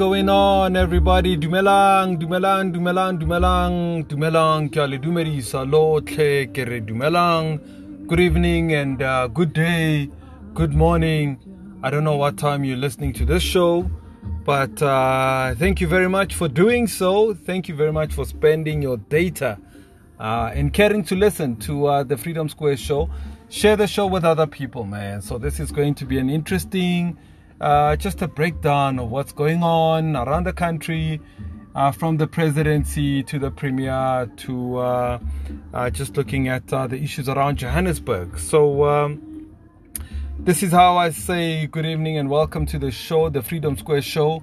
Going on, everybody? Dumelang, dumelang, dumelang, dumelang, dumelang. Kya le dumedisa lotlhe ke re dumelang. Good evening and uh, good day, good morning. I don't know what time you're listening to this show, but uh, thank you very much for doing so. Thank you very much for spending your data uh, and caring to listen to uh, the Freedom Square show. Share the show with other people, man. So this is going to be an interesting uh, just a breakdown of what's going on around the country, uh, from the presidency to the premier to uh, uh just looking at uh, the issues around Johannesburg. So, um, this is how I say good evening and welcome to the show, the Freedom Square show.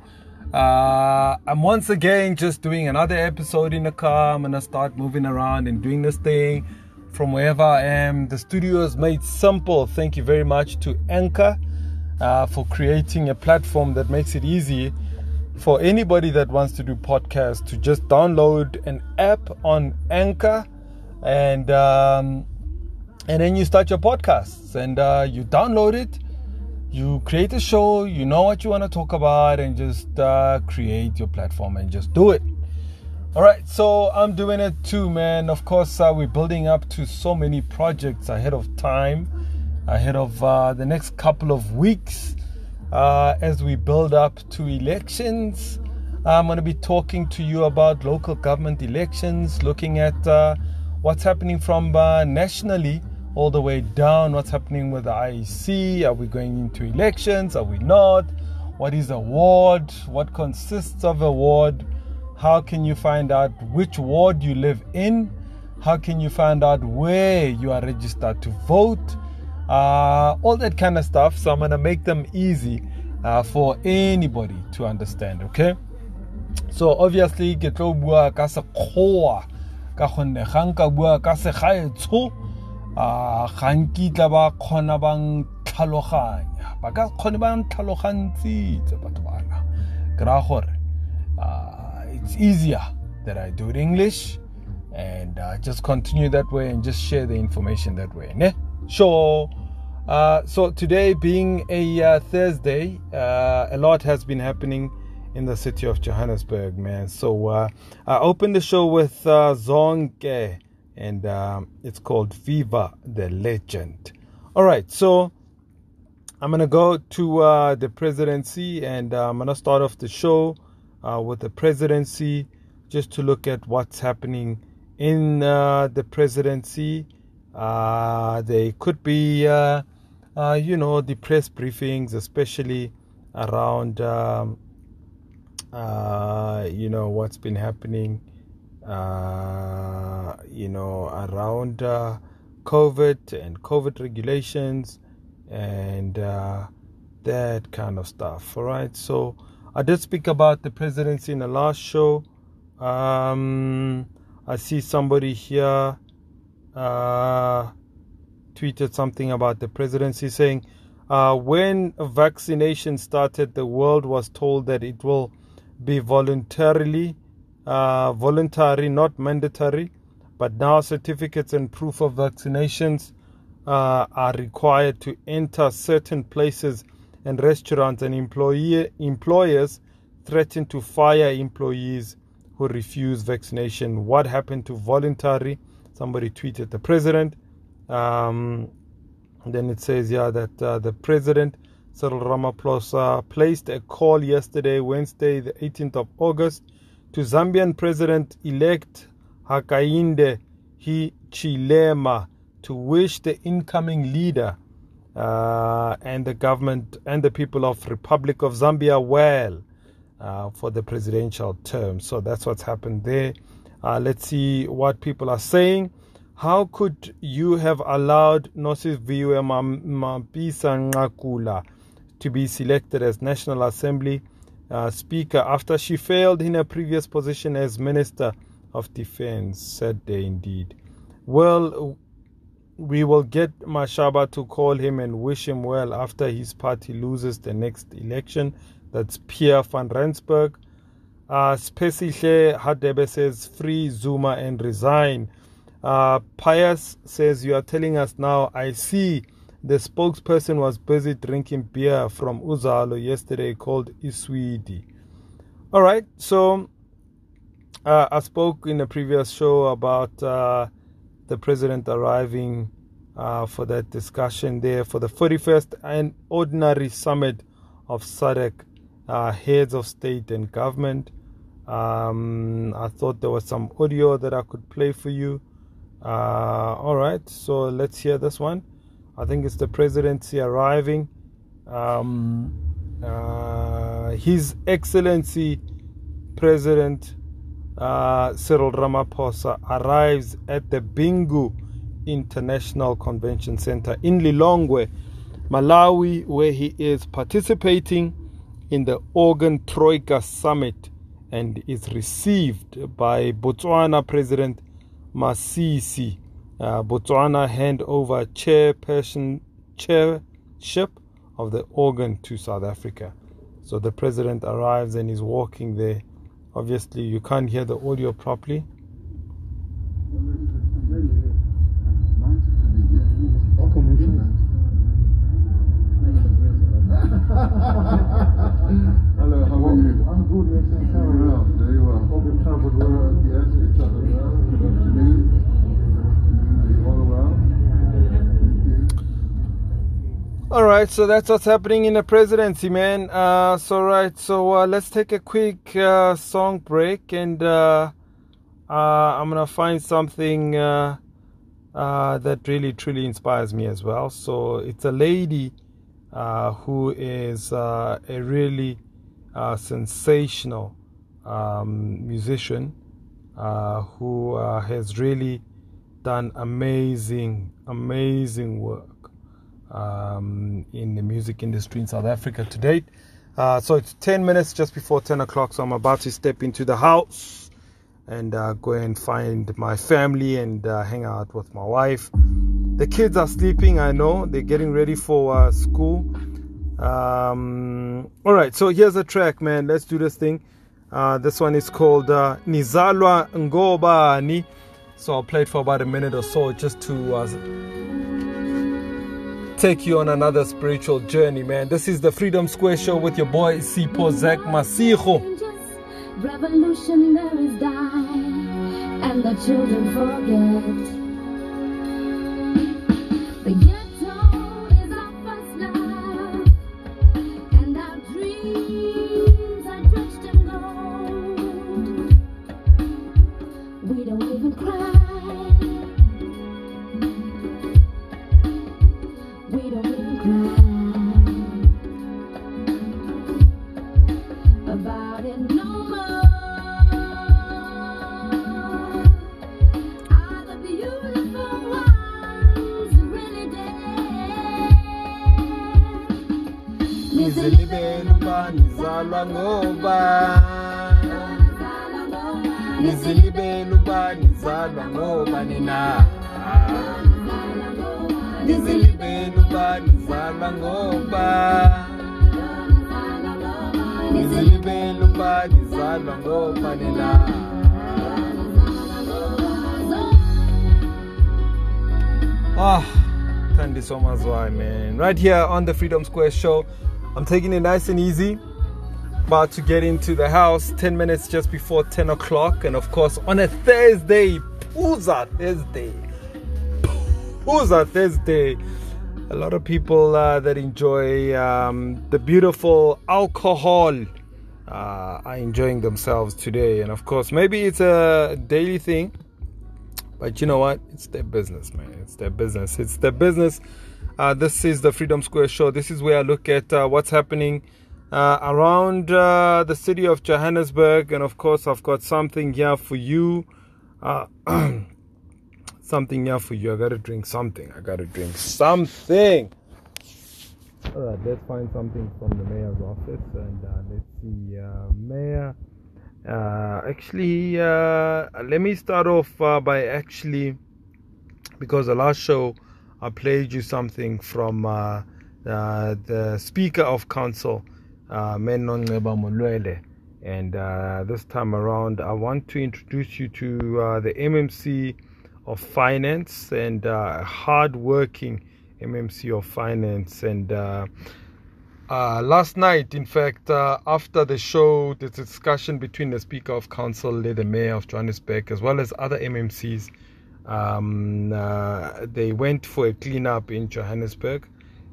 Uh, I'm once again just doing another episode in the car. I'm gonna start moving around and doing this thing from wherever I am. The studio is made simple. Thank you very much to Anchor uh, for creating a platform that makes it easy for anybody that wants to do podcasts to just download an app on Anchor and um, and then you start your podcasts and uh, you download it. You create a show, you know what you want to talk about, and just uh, create your platform and just do it. All right, so I'm doing it too, man. Of course, uh, we're building up to so many projects ahead of time ahead of uh, the next couple of weeks uh, as we build up to elections. I'm going to be talking to you about local government elections, looking at uh, what's happening from uh, nationally all the way down, what's happening with the IEC. Are we going into elections? Are we not? What is a ward? What consists of a ward? How can you find out which ward you live in? How can you find out where you are registered to vote? Uh, all that kind of stuff. So I'm going to make them easy uh, for anybody to understand, okay? So obviously ke tlo bua ka sekgowa ka gonne ga nka bua ka segaetsho a ga nkitla ba kgona bang tlhaloganya ba ka kgone ba tlhalogantshitse batho bana ke raya gore it's easier that I do it English and uh, just continue that way and just share the information that way ne? Sure. Uh, so today being a uh, Thursday, uh, a lot has been happening in the city of Johannesburg, man. So uh, I opened the show with uh, Zonke, and um, it's called Viva the Legend. All right, so I'm gonna go to the presidency, and I'm gonna start off the show with the presidency, just to look at what's happening in the presidency. They could be, uh, uh, you know, the press briefings, especially around, um, uh, you know, what's been happening, uh, you know, around uh, COVID and COVID regulations and that kind of stuff. All right. So I did speak about the presidency in the last show. Um, I see somebody here uh, tweeted something about the presidency saying, uh, when vaccination started, the world was told that it will be voluntarily uh, voluntary, not mandatory. But now certificates and proof of vaccinations uh, are required to enter certain places and restaurants, and employee, employers threaten to fire employees who refuse vaccination. What happened to voluntary? Somebody tweeted the president. Um, then it says, yeah, that uh, the president, Cyril Ramaphosa, placed a call yesterday, Wednesday, the 18th of August, to Zambian President elect Hakainde Hichilema to wish the incoming leader uh, and the government and the people of Republic of Zambia well uh, for the presidential term. So that's what's happened there. Uh, let's see what people are saying. How could you have allowed Nosiviwe Mapisa Nqakula to be selected as National Assembly uh, Speaker after she failed in her previous position as Minister of Defense? Said they indeed. Well, we will get Mashaba to call him and wish him well after his party loses the next election. That's Pierre van Rensburg. Uh, Spesihle Hadebe says, free Zuma and resign. Uh, Pius says, you are telling us now, I see the spokesperson was busy drinking beer from Uzalo yesterday called Iswidi. All right, so uh, I spoke in a previous show about uh, the president arriving uh, for that discussion there for the 41st and ordinary summit of SADC uh, heads of state and government. Um, I thought there was some audio that I could play for you. Uh, all right, so let's hear this one. I think it's the presidency arriving. Um, uh, His Excellency President uh, Cyril Ramaphosa arrives at the Bingu International Convention Center in Lilongwe, Malawi, where he is participating in the Organ Troika Summit and is received by Botswana President Masisi. Uh, Botswana hand over chairperson chairship of the organ to South Africa. So the president arrives and is walking there. Obviously, you can't hear the audio properly. Hello, how are you? I'm good, yes, thanks. How are you? Well, very well. Hope you traveled well. Yes, you traveled well. Good afternoon. Are you all well? All right, so that's what's happening in the presidency, man. Uh, so right, so uh, let's take a quick uh, song break, and uh, uh, I'm gonna find something uh, uh, that really truly inspires me as well. So it's a lady uh, who is uh, a really uh, sensational um, musician uh, who uh, has really done amazing, amazing work um, in the music industry in South Africa to date. Uh, so it's 10 minutes just before 10 o'clock, so I'm about to step into the house and uh, go and find my family and uh, hang out with my wife. The kids are sleeping, I know, they're getting ready for uh, school. Um, all right, so here's a track, man. Let's do this thing. Uh, this one is called uh, Nizalwa Ngobani. So I'll play it for about a minute or so just to take you on another spiritual journey, man. This is the Freedom Square Show with your boy Sipho Zach Masijo. Revolutionaries die and the children forget. Nizalwa ngoba Nizilibeluba nizalwa ngoba nina nizalwa ngoba nizalwa ngoba nina Ah, Thandiswa Mazwai, man. Right here on the Freedom Square show. I'm taking it nice and easy. About to get into the house 10 minutes just before 10 o'clock. And of course, on a Thursday, Puza Thursday. Puza Thursday. A lot of people uh, that enjoy um, the beautiful alcohol uh, are enjoying themselves today. And of course, maybe it's a daily thing. But you know what? It's their business, man. It's their business. It's their business. Uh, this is the Freedom Square Show. This is where I look at uh, what's happening uh, around uh, the city of Johannesburg. And of course, I've got something here for you. Uh, something here for you. I gotta drink something. I gotta drink something. All right, let's find something from the mayor's office. And uh, let's see, uh, Mayor. Uh, actually, let me start off by actually, because the last show I played you something from the Speaker of Council, uh, Molwele. And uh, this time around, I want to introduce you to uh, the MMC of Finance and uh, hard-working MMC of Finance. And uh, Uh, last night, in fact, uh, after the show, the discussion between the Speaker of Council, the Mayor of Johannesburg, as well as other MMCs, um, uh, they went for a cleanup in Johannesburg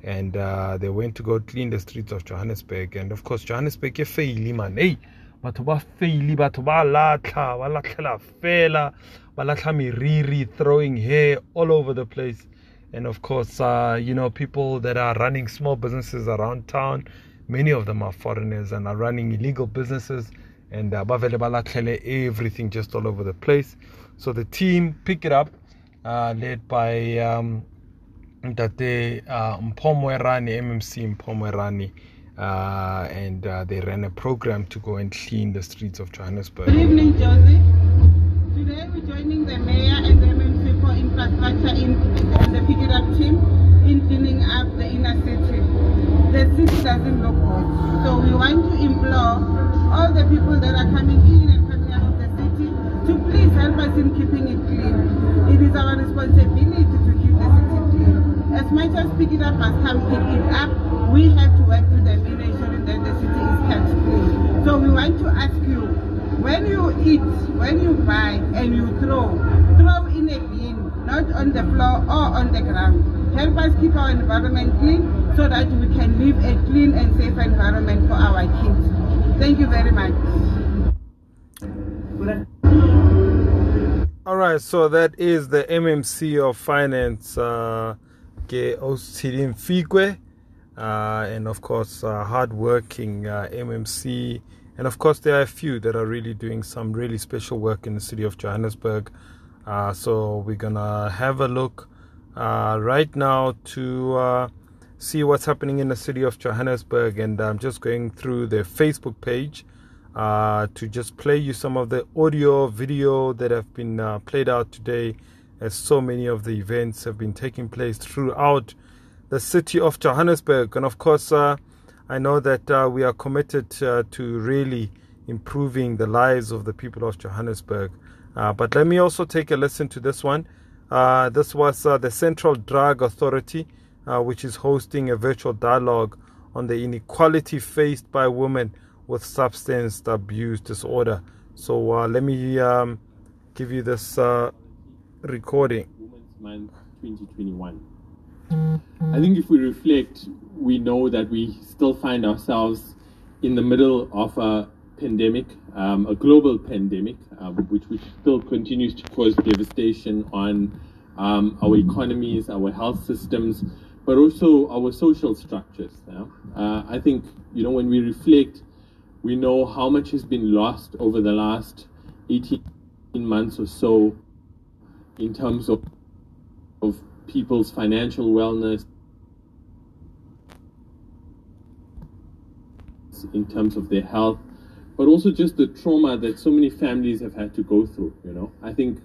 and uh, they went to go clean the streets of Johannesburg. And of course, Johannesburg is faili man. Hey, batho ba faili, batho ba latla fela, ba miriri, throwing hair all over the place and of course, uh, you know, people that are running small businesses around town, many of them are foreigners and are running illegal businesses, and uh, everything just all over the place. So the team pick it up, uh, led by um, Ndate uh, Mpho Moerane, MMC Mpho Moerane. Uh, and uh, they ran a program to go and clean the streets of Johannesburg. Good evening, Josie. Today we're joining the mayor and the MMC for infrastructure in, and the Pick It Up team in cleaning up the inner city. The city doesn't look good. So we want to implore all the people that are coming in and coming out of the city to please help us in keeping it clean. It is our responsibility to As Pick It Up has come pick it up, we have to work with them in ensuring the city is kept. So we want to ask you when you eat, when you buy and you throw, throw in a bin, not on the floor or on the ground. Help us keep our environment clean so that we can live a clean and safe environment for our kids. Thank you very much. All right, so that is the MMC of Finance, uh, Fikwe, uh, and of course, uh, hardworking uh, MMC and of course, there are a few that are really doing some really special work in the city of Johannesburg. So we're gonna have a look right now to see what's happening in the city of Johannesburg, and I'm just going through the Facebook page uh, to just play you some of the audio, video that have been uh, played out today, as so many of the events have been taking place throughout the city of Johannesburg, and of course. Uh, I know that uh, we are committed uh, to really improving the lives of the people of Johannesburg. Uh, but let me also take a listen to this one. Uh, this was uh, the Central Drug Authority, uh, which is hosting a virtual dialogue on the inequality faced by women with substance abuse disorder. So let me um, give you this recording. Women's Month 2021. I think if we reflect, we know that we still find ourselves in the middle of a pandemic, um, a global pandemic, uh, which, which still continues to cause devastation on um, our economies, our health systems, but also our social structures. Yeah? Uh, I think, you know, when we reflect, we know how much has been lost over the last 18 months or so in terms of, of people's financial wellness, in terms of their health, but also just the trauma that so many families have had to go through. You know, I think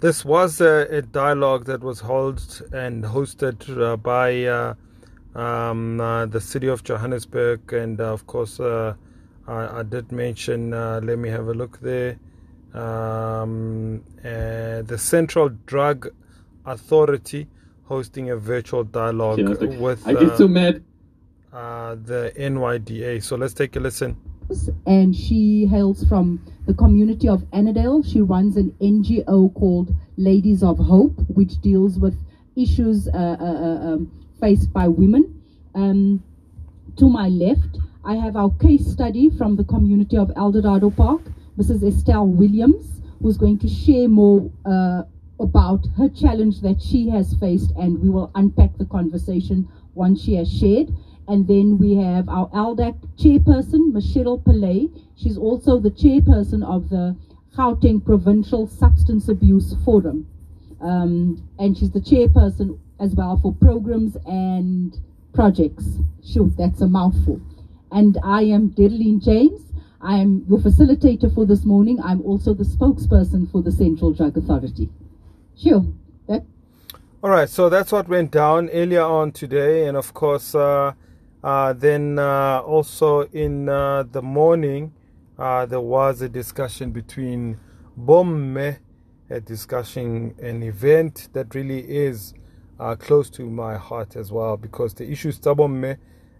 this was a, a dialogue that was held and hosted uh, by uh, um, uh, the city of Johannesburg, and uh, of course, uh, I, I, did mention. Uh, let me have a look there. Um, the Central Drug Authority hosting a virtual dialogue yeah, like, with. I get so mad uh, the NYDA. So let's take a listen. And she hails from the community of Annandale. She runs an NGO called Ladies of Hope, which deals with issues uh, uh, uh, um, faced by women. Um, to my left, I have our case study from the community of Eldorado Park, Mrs. Estelle Williams, who's going to share more uh, about her challenge that she has faced, and we will unpack the conversation once she has shared. And then we have our LDAC chairperson, Michelle Pillay. She's also the chairperson of the Gauteng Provincial Substance Abuse Forum. Um, and she's the chairperson as well for programs and projects. Sure, that's a mouthful. And I am Dedeline James. I am your facilitator for this morning. I'm also the spokesperson for the Central Drug Authority. Sure. That all right, so that's what went down earlier on today, and of course, uh, uh, then uh, also in uh, the morning, uh, there was a discussion between Bomme, a discussion, an event that really is uh, close to my heart as well, because the issue Bomme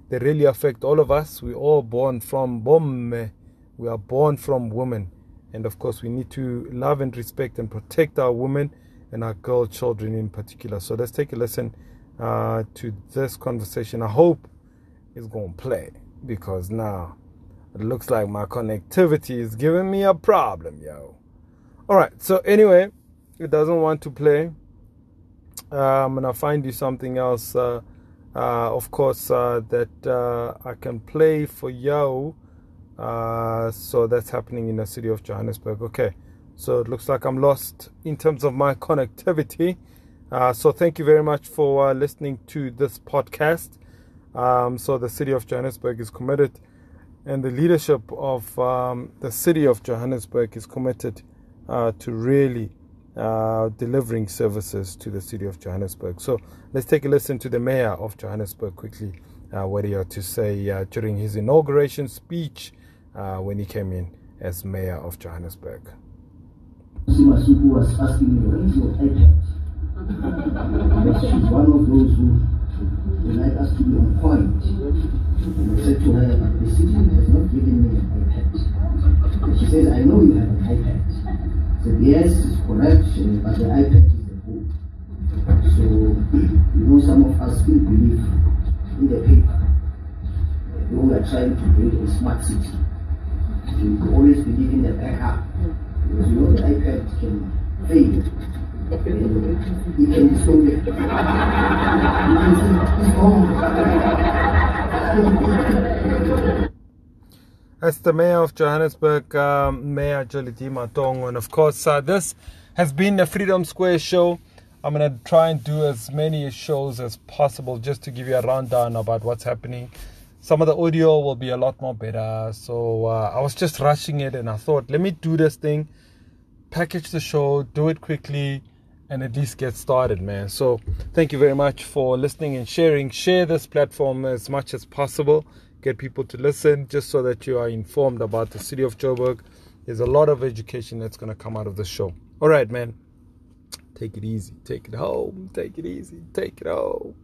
they really affect all of us. We're all born from bomme. We are born from women. And of course, we need to love and respect and protect our women and our girl children in particular. So let's take a listen uh, to this conversation. I hope it's going to play because now it looks like my connectivity is giving me a problem, yo. All right. So anyway, it doesn't want to play. Uh, I'm gonna find you something else. Uh, uh, of course, uh, that uh, I can play for you. Uh, so that's happening in the city of Johannesburg. Okay. So it looks like I'm lost in terms of my connectivity. so thank you very much for listening to this podcast. Um, so the city of Johannesburg is committed, and the leadership of um, the city of Johannesburg is committed to really uh, delivering services to the city of Johannesburg. So let's take a listen to the mayor of Johannesburg quickly, uh, what he had to say uh, during his inauguration speech uh, when he came in as mayor of Johannesburg. Simasuku was asking me, where is your iPad? she's one of those who like us to be on point. And I said to her, the city has not given me an iPad. And she says, I know you have an iPad said, yes, it's correct, but the iPad is the book. So, you know, some of us still believe in the paper. We are trying to build a smart city, we always believe in the backup. Because you know the iPad can fail. And it can be stolen. you can see it's gone. That's the mayor of Johannesburg, um, Mayor Jolidee Matongo. And of course, uh, this has been a Freedom Square show. I'm going to try and do as many shows as possible just to give you a rundown about what's happening. Some of the audio will be a lot more better. So uh, I was just rushing it and I thought, let me do this thing, package the show, do it quickly, and at least get started, man. So thank you very much for listening and sharing. Share this platform as much as possible get people to listen just so that you are informed about the city of Joburg. There's a lot of education that's going to come out of the show. All right, man. Take it easy. Take it home. Take it easy. Take it home.